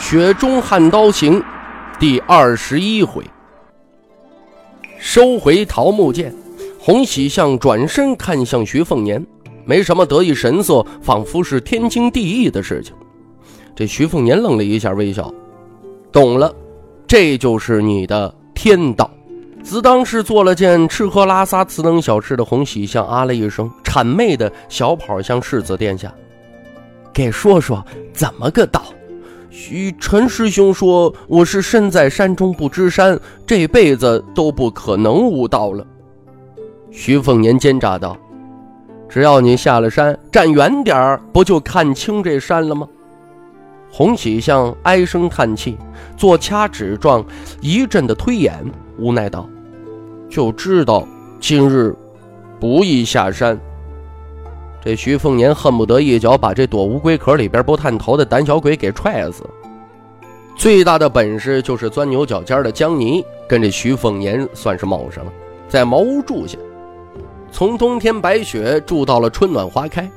雪中悍刀行》第二十一回，收回桃木剑，洪喜相转身看向徐凤年，没什么得意神色，仿佛是天经地义的事情。这徐凤年愣了一下，微笑：“懂了，这就是你的天道。”自当是做了件吃喝拉撒此等小事的洪喜相啊了一声，谄媚的小跑向世子殿下：“给说说怎么个道？”徐陈师兄说：“我是身在山中不知山，这辈子都不可能悟道了。”徐凤年奸诈道：“只要你下了山，站远点儿，不就看清这山了吗？”洪喜相唉声叹气，做掐指状，一阵的推演，无奈道：“就知道今日不宜下山。”这徐凤年恨不得一脚把这躲乌龟壳里边不探头的胆小鬼给踹死。最大的本事就是钻牛角尖的江泥，跟这徐凤年算是卯上了，在茅屋住下，从冬天白雪住到了春暖花开。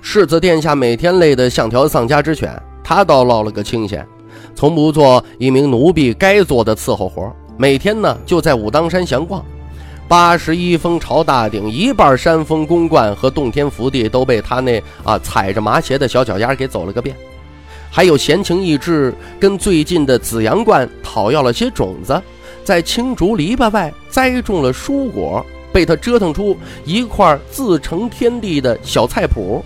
世子殿下每天累得像条丧家之犬，他倒落了个清闲，从不做一名奴婢该做的伺候活，每天呢就在武当山闲逛。八十一峰朝大顶，一半山峰宫观和洞天福地都被他那啊踩着麻鞋的小脚丫给走了个遍。还有闲情逸致，跟最近的紫阳观讨要了些种子，在青竹篱笆外栽种了蔬果，被他折腾出一块自成天地的小菜谱。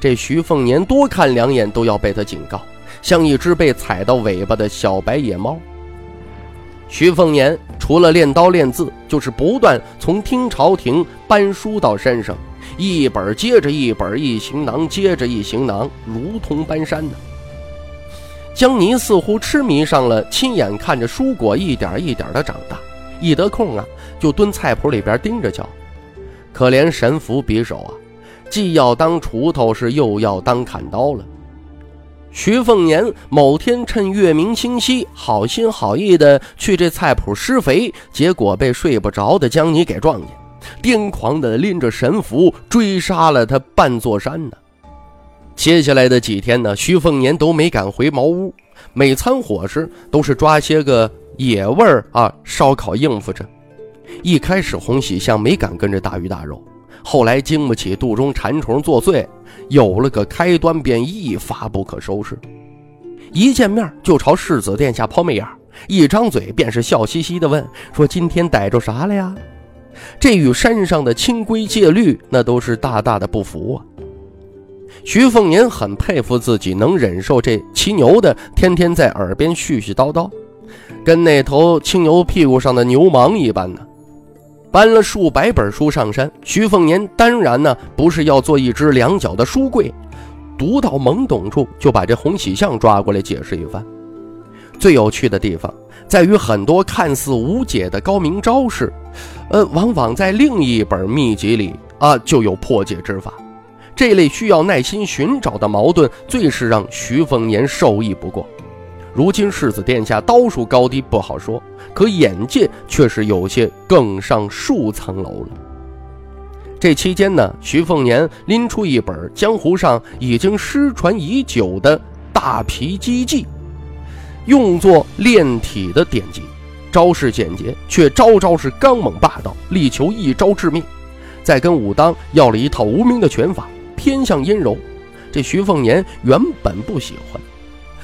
这徐凤年多看两眼都要被他警告，像一只被踩到尾巴的小白野猫。徐凤年除了练刀练字，就是不断从听朝廷搬书到山上，一本接着一本，一行囊接着一行囊，如同搬山呢。江泥似乎痴迷上了，亲眼看着蔬果一点一点的长大，一得空啊，就蹲菜谱里边盯着瞧。可怜神符匕首啊，既要当锄头，是又要当砍刀了。徐凤年某天趁月明星稀，好心好意的去这菜谱施肥，结果被睡不着的江泥给撞见，癫狂的拎着神符追杀了他半座山呢。接下来的几天呢，徐凤年都没敢回茅屋，每餐伙食都是抓些个野味儿啊，烧烤应付着。一开始洪喜相没敢跟着大鱼大肉，后来经不起肚中馋虫作祟。有了个开端，便一发不可收拾。一见面就朝世子殿下抛媚眼，一张嘴便是笑嘻嘻的问：“说今天逮着啥了呀？”这与山上的清规戒律那都是大大的不符啊。徐凤年很佩服自己能忍受这骑牛的天天在耳边絮絮叨叨，跟那头青牛屁股上的牛虻一般呢。搬了数百本书上山，徐凤年当然呢不是要做一只两脚的书柜，读到懵懂处就把这洪喜相抓过来解释一番。最有趣的地方在于，很多看似无解的高明招式，呃，往往在另一本秘籍里啊就有破解之法。这类需要耐心寻找的矛盾，最是让徐凤年受益不过。如今世子殿下刀术高低不好说，可眼界却是有些更上数层楼了。这期间呢，徐凤年拎出一本江湖上已经失传已久的大皮机记，用作炼体的典籍，招式简洁，却招招是刚猛霸道，力求一招致命。再跟武当要了一套无名的拳法，偏向阴柔。这徐凤年原本不喜欢。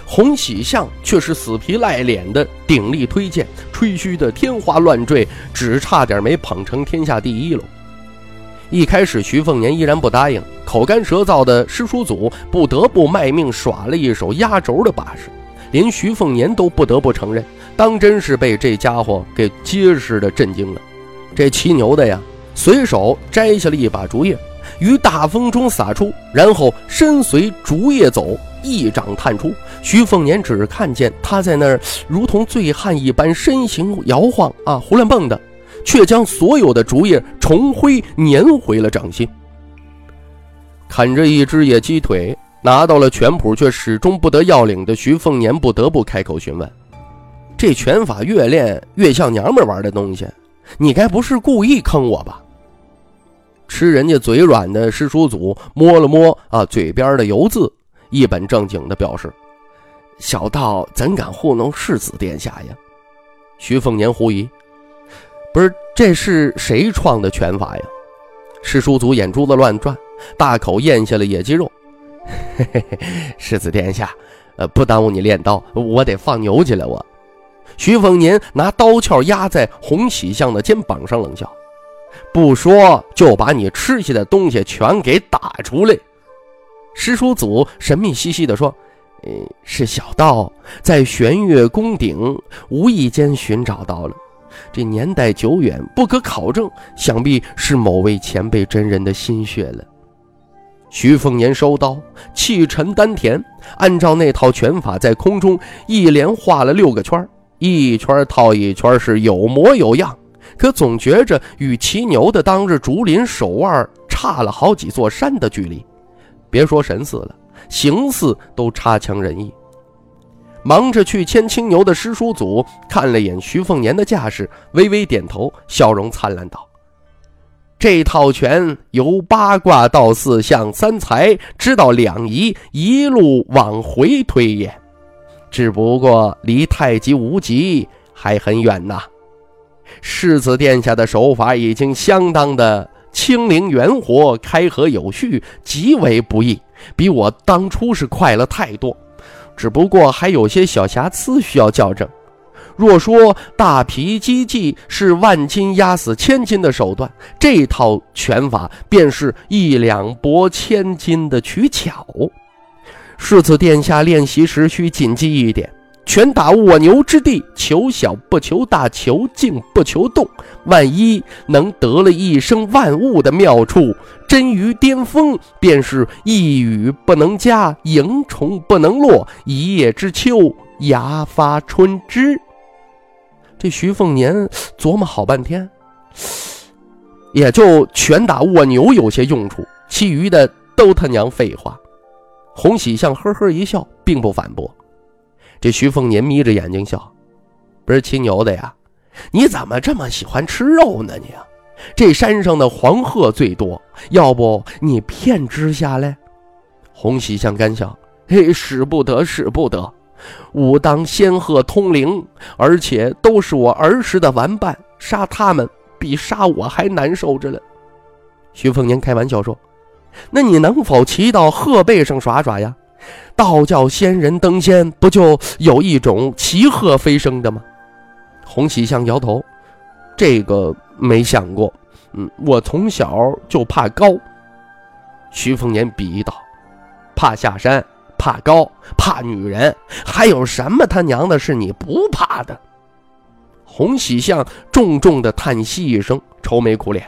洪喜相却是死皮赖脸的鼎力推荐，吹嘘的天花乱坠，只差点没捧成天下第一喽。一开始徐凤年依然不答应，口干舌燥的师叔祖不得不卖命耍了一手压轴的把式，连徐凤年都不得不承认，当真是被这家伙给结实的震惊了。这骑牛的呀，随手摘下了一把竹叶，于大风中撒出，然后身随竹叶走。一掌探出，徐凤年只看见他在那儿如同醉汉一般身形摇晃啊，胡乱蹦的，却将所有的竹叶重灰粘回了掌心。啃着一只野鸡腿，拿到了拳谱却始终不得要领的徐凤年不得不开口询问：“这拳法越练越像娘们玩的东西，你该不是故意坑我吧？”吃人家嘴软的师叔祖摸了摸啊嘴边的油渍，一本正经的表示：“小道怎敢糊弄世子殿下呀？”徐凤年狐疑：“不是，这是谁创的拳法呀？”师叔祖眼珠子乱转，大口咽下了野鸡肉。嘿嘿嘿，世子殿下，呃，不耽误你练刀，我得放牛去了。我，徐凤年拿刀鞘压在洪喜相的肩膀上，冷笑。不说就把你吃下的东西全给打出来。师叔祖神秘兮兮地说：“呃，是小道在玄月宫顶无意间寻找到了，这年代久远，不可考证，想必是某位前辈真人的心血了。”徐凤年收刀，气沉丹田，按照那套拳法在空中一连画了六个圈，一圈套一圈，是有模有样。可总觉着与骑牛的当日竹林手腕差了好几座山的距离，别说神似了，形似都差强人意。忙着去牵青牛的师叔祖看了眼徐凤年的架势，微微点头，笑容灿烂道：“这套拳由八卦到四象三才，知道两仪，一路往回推演，只不过离太极无极还很远呐。”世子殿下的手法已经相当的清灵圆活、开合有序，极为不易，比我当初是快了太多。只不过还有些小瑕疵需要校正。若说大皮击技是万斤压死千斤的手段，这套拳法便是一两拨千斤的取巧。世子殿下练习时需谨记一点。拳打卧牛之地，求小不求大，求静不求动。万一能得了一生万物的妙处，臻于巅峰，便是一雨不能加，蝇虫不能落，一叶知秋，芽发春枝。这徐凤年琢磨好半天，也就拳打卧牛有些用处，其余的都他娘废话。洪喜相呵呵一笑，并不反驳。这徐凤年眯着眼睛笑，不是骑牛的呀？你怎么这么喜欢吃肉呢？你，这山上的黄鹤最多，要不你骗只下来？洪喜相干笑，嘿，使不得，使不得！武当仙鹤通灵，而且都是我儿时的玩伴，杀他们比杀我还难受着呢。徐凤年开玩笑说：“那你能否骑到鹤背上耍耍呀？”道教仙人登仙，不就有一种骑鹤飞升的吗？洪喜相摇头，这个没想过。嗯，我从小就怕高。徐凤年比喻道：“怕下山，怕高，怕女人，还有什么他娘的是你不怕的？”洪喜相重重的叹息一声，愁眉苦脸。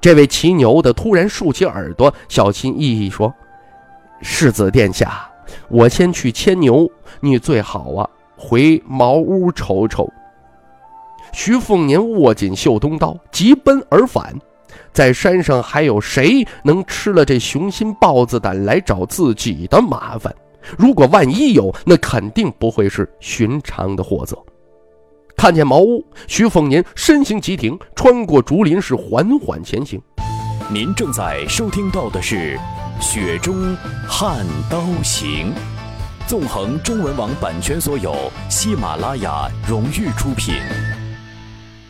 这位骑牛的突然竖起耳朵，小心翼翼说。世子殿下，我先去牵牛，你最好啊回茅屋瞅瞅。徐凤年握紧绣东刀，急奔而返。在山上还有谁能吃了这雄心豹子胆来找自己的麻烦？如果万一有，那肯定不会是寻常的货色。看见茅屋，徐凤年身形急停，穿过竹林，是缓缓前行。您正在收听到的是。雪中悍刀行，纵横中文网版权所有，喜马拉雅荣誉出品。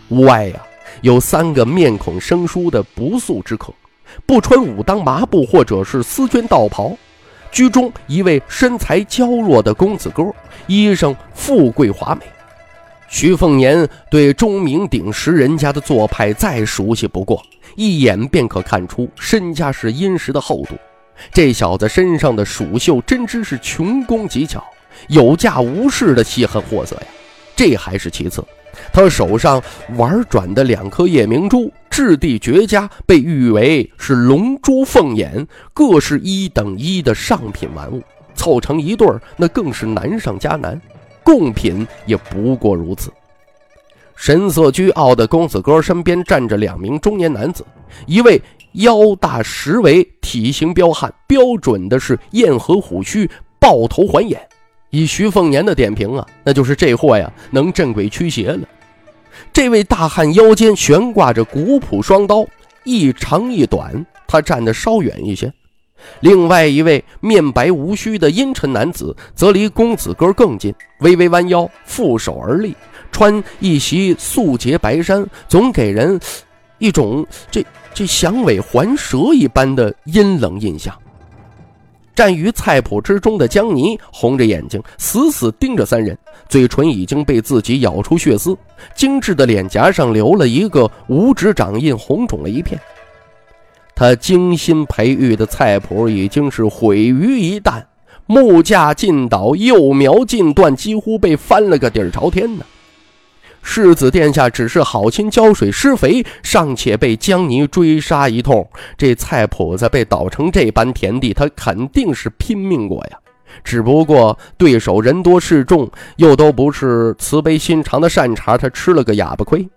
屋外呀，有三个面孔生疏的不速之客，不穿武当麻布或者是丝绢道袍。居中一位身材娇弱的公子哥，衣裳富贵华美。徐凤年对钟鸣鼎石人家的做派再熟悉不过，一眼便可看出身家是殷实的厚度。这小子身上的蜀绣针织是穷工极巧，有价无市的稀罕货色呀。这还是其次，他手上玩转的两颗夜明珠质地绝佳，被誉为是龙珠凤眼，各是一等一的上品玩物。凑成一对儿，那更是难上加难。贡品也不过如此。神色倨傲的公子哥身边站着两名中年男子，一位腰大十围，体型彪悍，标准的是燕和虎须，豹头环眼。以徐凤年的点评啊，那就是这货呀能镇鬼驱邪了。这位大汉腰间悬挂着古朴双刀，一长一短，他站得稍远一些。另外一位面白无须的阴沉男子则离公子哥更近，微微弯腰，负手而立，穿一袭素洁白衫，总给人一种这这响尾环蛇一般的阴冷印象。站于菜谱之中的江泥红着眼睛，死死盯着三人，嘴唇已经被自己咬出血丝，精致的脸颊上留了一个五指掌印，红肿了一片。他精心培育的菜谱已经是毁于一旦，木架尽倒，幼苗尽断，几乎被翻了个底儿朝天呢。世子殿下只是好心浇水施肥，尚且被江泥追杀一通，这菜谱子被捣成这般田地，他肯定是拼命过呀。只不过对手人多势众，又都不是慈悲心肠的善茬，他吃了个哑巴亏。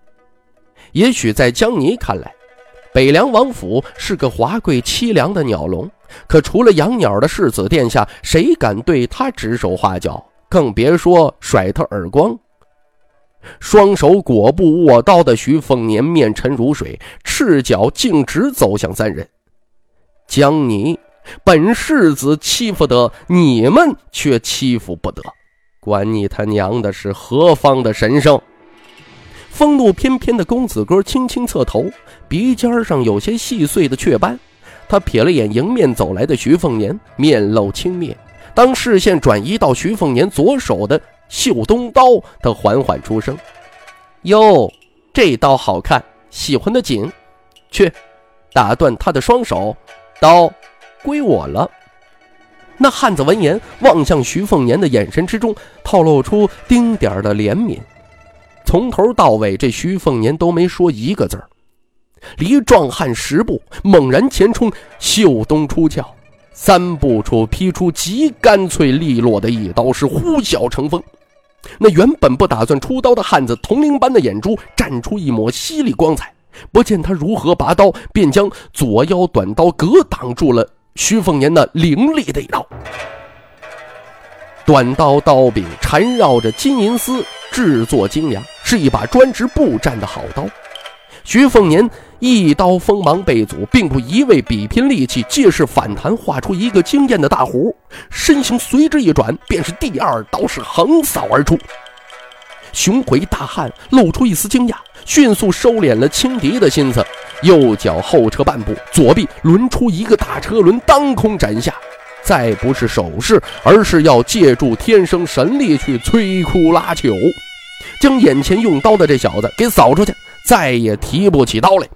也许在江泥看来，北凉王府是个华贵凄凉的鸟笼，可除了养鸟的世子殿下，谁敢对他指手画脚？更别说甩他耳光。双手裹布握刀的徐凤年面沉如水，赤脚径直走向三人。江泥，本世子欺负得你们却欺负不得，管你他娘的是何方的神圣！风度翩翩的公子哥轻轻侧头，鼻尖上有些细碎的雀斑。他瞥了眼迎面走来的徐凤年，面露轻蔑。当视线转移到徐凤年左手的绣东刀，他缓缓出声：“哟，这刀好看，喜欢的紧。去，打断他的双手，刀归我了。”那汉子闻言，望向徐凤年的眼神之中透露出丁点儿的怜悯。从头到尾，这徐凤年都没说一个字儿，离壮汉十步，猛然前冲，袖东出鞘，三步处劈出极干脆利落的一刀，是呼啸成风。那原本不打算出刀的汉子，铜铃般的眼珠绽出一抹犀利光彩，不见他如何拔刀，便将左腰短刀格挡住了徐凤年那凌厉的一刀。短刀刀柄缠绕着金银丝，制作精良，是一把专职步战的好刀。徐凤年一刀锋芒被阻，并不一味比拼力气，借势反弹，画出一个惊艳的大弧，身形随之一转，便是第二刀是横扫而出。雄回大汉露出一丝惊讶，迅速收敛了轻敌的心思，右脚后撤半步，左臂抡出一个大车轮，当空斩下。再不是手势，而是要借助天生神力去摧枯拉朽，将眼前用刀的这小子给扫出去，再也提不起刀来。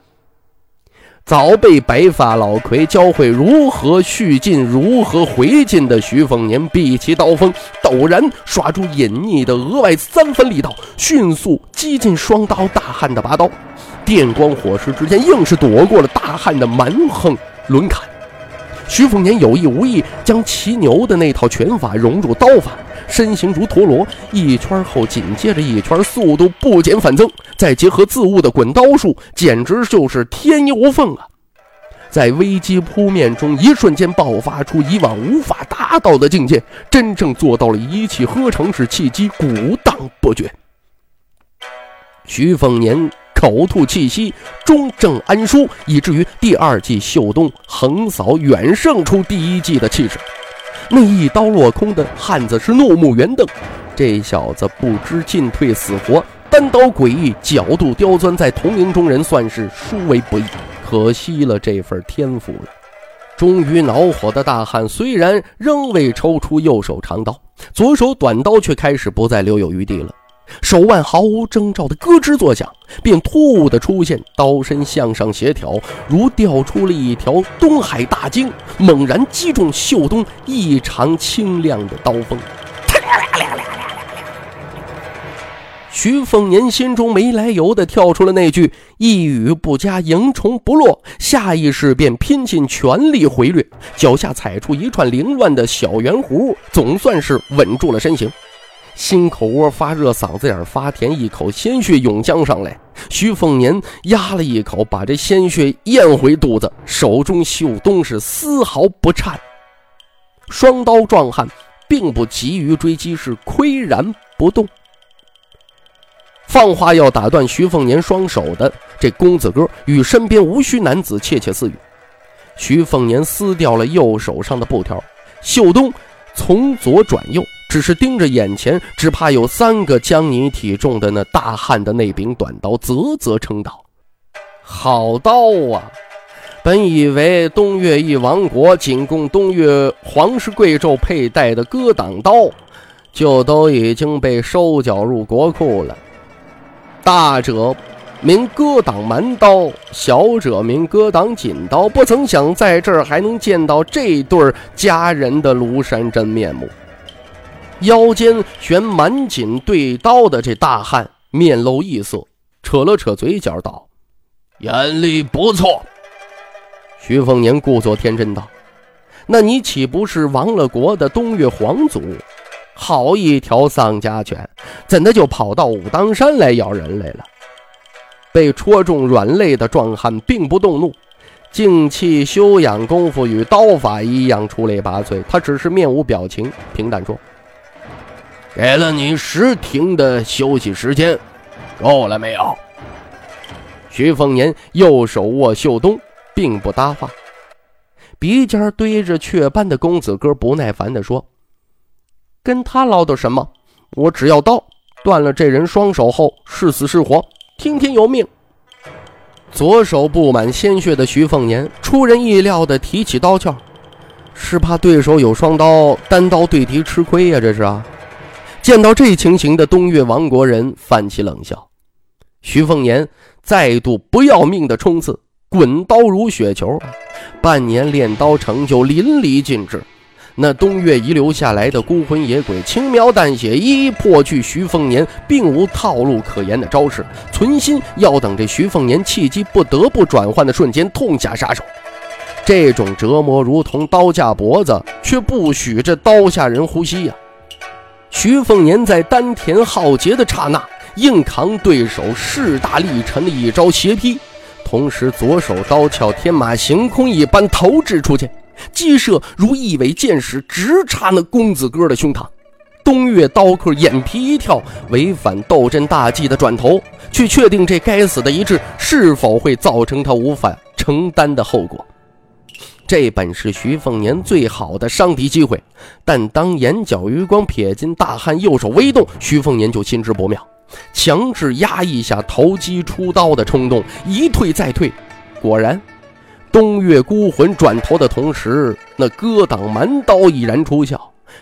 早被白发老魁教会如何续劲、如何回劲的徐凤年，避其刀锋，陡然耍出隐匿的额外三分力道，迅速击进双刀大汉的拔刀，电光火石之间，硬是躲过了大汉的蛮横轮砍。徐凤年有意无意将骑牛的那套拳法融入刀法，身形如陀螺，一圈后紧接着一圈，速度不减反增。再结合自悟的滚刀术，简直就是天衣无缝啊！在危机扑面中，一瞬间爆发出以往无法达到的境界，真正做到了一气呵成，使气机鼓荡不绝。徐凤年。口吐气息，中正安舒，以至于第二季秀东横扫远胜出第一季的气势。那一刀落空的汉子是怒目圆瞪，这小子不知进退死活，单刀诡异，角度刁钻，在同龄中人算是殊为不易，可惜了这份天赋了。终于恼火的大汉虽然仍未抽出右手长刀，左手短刀却开始不再留有余地了。手腕毫无征兆的咯吱作响，便突兀的出现，刀身向上协调，如掉出了一条东海大鲸，猛然击中秀东异常清亮的刀锋。徐凤年心中没来由的跳出了那句“一语不加，蝇虫不落”，下意识便拼尽全力回掠，脚下踩出一串凌乱的小圆弧，总算是稳住了身形。心口窝发热，嗓子眼发甜，一口鲜血涌将上来。徐凤年压了一口，把这鲜血咽回肚子，手中绣东是丝毫不颤。双刀壮汉并不急于追击，是岿然不动。放话要打断徐凤年双手的这公子哥，与身边无须男子窃窃私语。徐凤年撕掉了右手上的布条，秀东从左转右。只是盯着眼前，只怕有三个将你体重的那大汉的那柄短刀，啧啧称道：“好刀啊！本以为东岳一王国仅供东岳皇室贵胄佩戴的戈挡刀，就都已经被收缴入国库了。大者名戈挡蛮刀，小者名戈挡锦刀。不曾想在这儿还能见到这对佳人的庐山真面目。”腰间悬满锦对刀的这大汉面露异色，扯了扯嘴角道：“眼力不错。”徐凤年故作天真道：“那你岂不是亡了国的东岳皇族？好一条丧家犬，怎的就跑到武当山来咬人来了？”被戳中软肋的壮汉并不动怒，静气修养功夫与刀法一样出类拔萃，他只是面无表情，平淡说。给了你十停的休息时间，够了没有？徐凤年右手握袖东，并不搭话，鼻尖堆着雀斑的公子哥不耐烦地说：“跟他唠叨什么？我只要刀，断了这人双手后是死是活，听天由命。”左手布满鲜血的徐凤年出人意料地提起刀鞘，是怕对手有双刀，单刀对敌吃亏呀？这是啊。见到这情形的东岳王国人泛起冷笑，徐凤年再度不要命的冲刺，滚刀如雪球，半年练刀成就淋漓尽致。那东岳遗留下来的孤魂野鬼轻描淡写一一破去徐凤年并无套路可言的招式，存心要等这徐凤年契机不得不转换的瞬间痛下杀手。这种折磨如同刀架脖子，却不许这刀下人呼吸呀。徐凤年在丹田浩劫的刹那，硬扛对手势大力沉的一招斜劈，同时左手刀鞘天马行空一般投掷出去，击射如一尾箭矢，直插那公子哥的胸膛。东岳刀客眼皮一跳，违反斗阵大忌的转头，去确定这该死的一掷是否会造成他无法承担的后果。这本是徐凤年最好的伤敌机会，但当眼角余光瞥见大汉右手微动，徐凤年就心知不妙，强制压抑下投机出刀的冲动，一退再退。果然，东岳孤魂转头的同时，那戈挡蛮刀已然出鞘，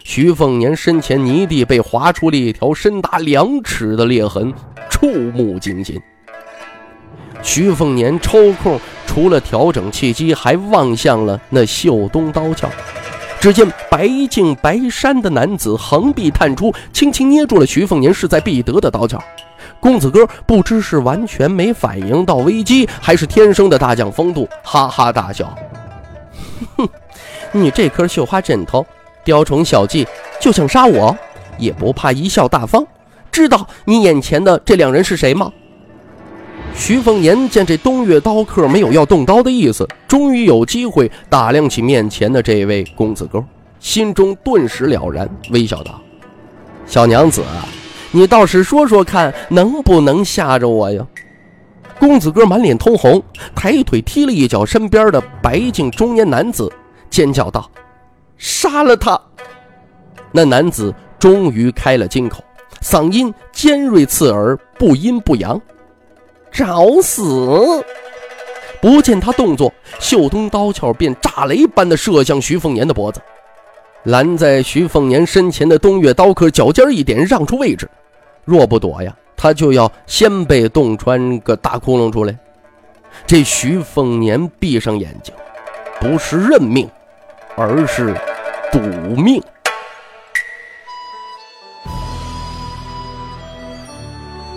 徐凤年身前泥地被划出了一条深达两尺的裂痕，触目惊心。徐凤年抽空。除了调整气机，还望向了那秀东刀鞘。只见白净白衫的男子横臂探出，轻轻捏住了徐凤年势在必得的刀鞘。公子哥不知是完全没反应到危机，还是天生的大将风度，哈哈大笑：“哼，你这颗绣花枕头，雕虫小技，就想杀我，也不怕贻笑大方？知道你眼前的这两人是谁吗？”徐凤年见这东岳刀客没有要动刀的意思，终于有机会打量起面前的这位公子哥，心中顿时了然，微笑道：“小娘子，你倒是说说看，能不能吓着我呀？”公子哥满脸通红，抬腿踢了一脚身边的白净中年男子，尖叫道：“杀了他！”那男子终于开了金口，嗓音尖锐刺耳，不阴不阳。找死！不见他动作，秀东刀鞘便炸雷般的射向徐凤年的脖子。拦在徐凤年身前的东岳刀客脚尖一点，让出位置。若不躲呀，他就要先被洞穿个大窟窿出来。这徐凤年闭上眼睛，不是认命，而是赌命。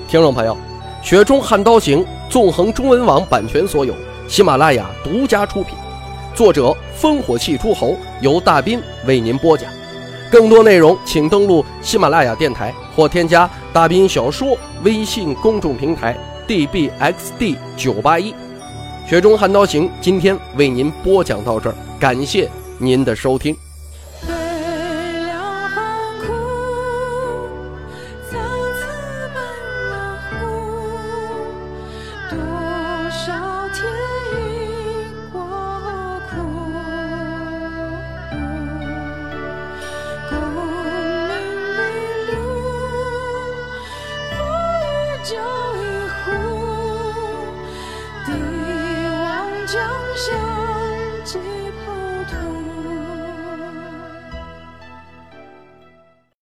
听众朋友，《雪中悍刀行》纵横中文网版权所有，喜马拉雅独家出品，作者烽火戏诸侯，由大斌为您播讲。更多内容请登录喜马拉雅电台或添加大斌小说微信公众平台 dbxd 九八一。《雪中悍刀行》今天为您播讲到这儿，感谢您的收听。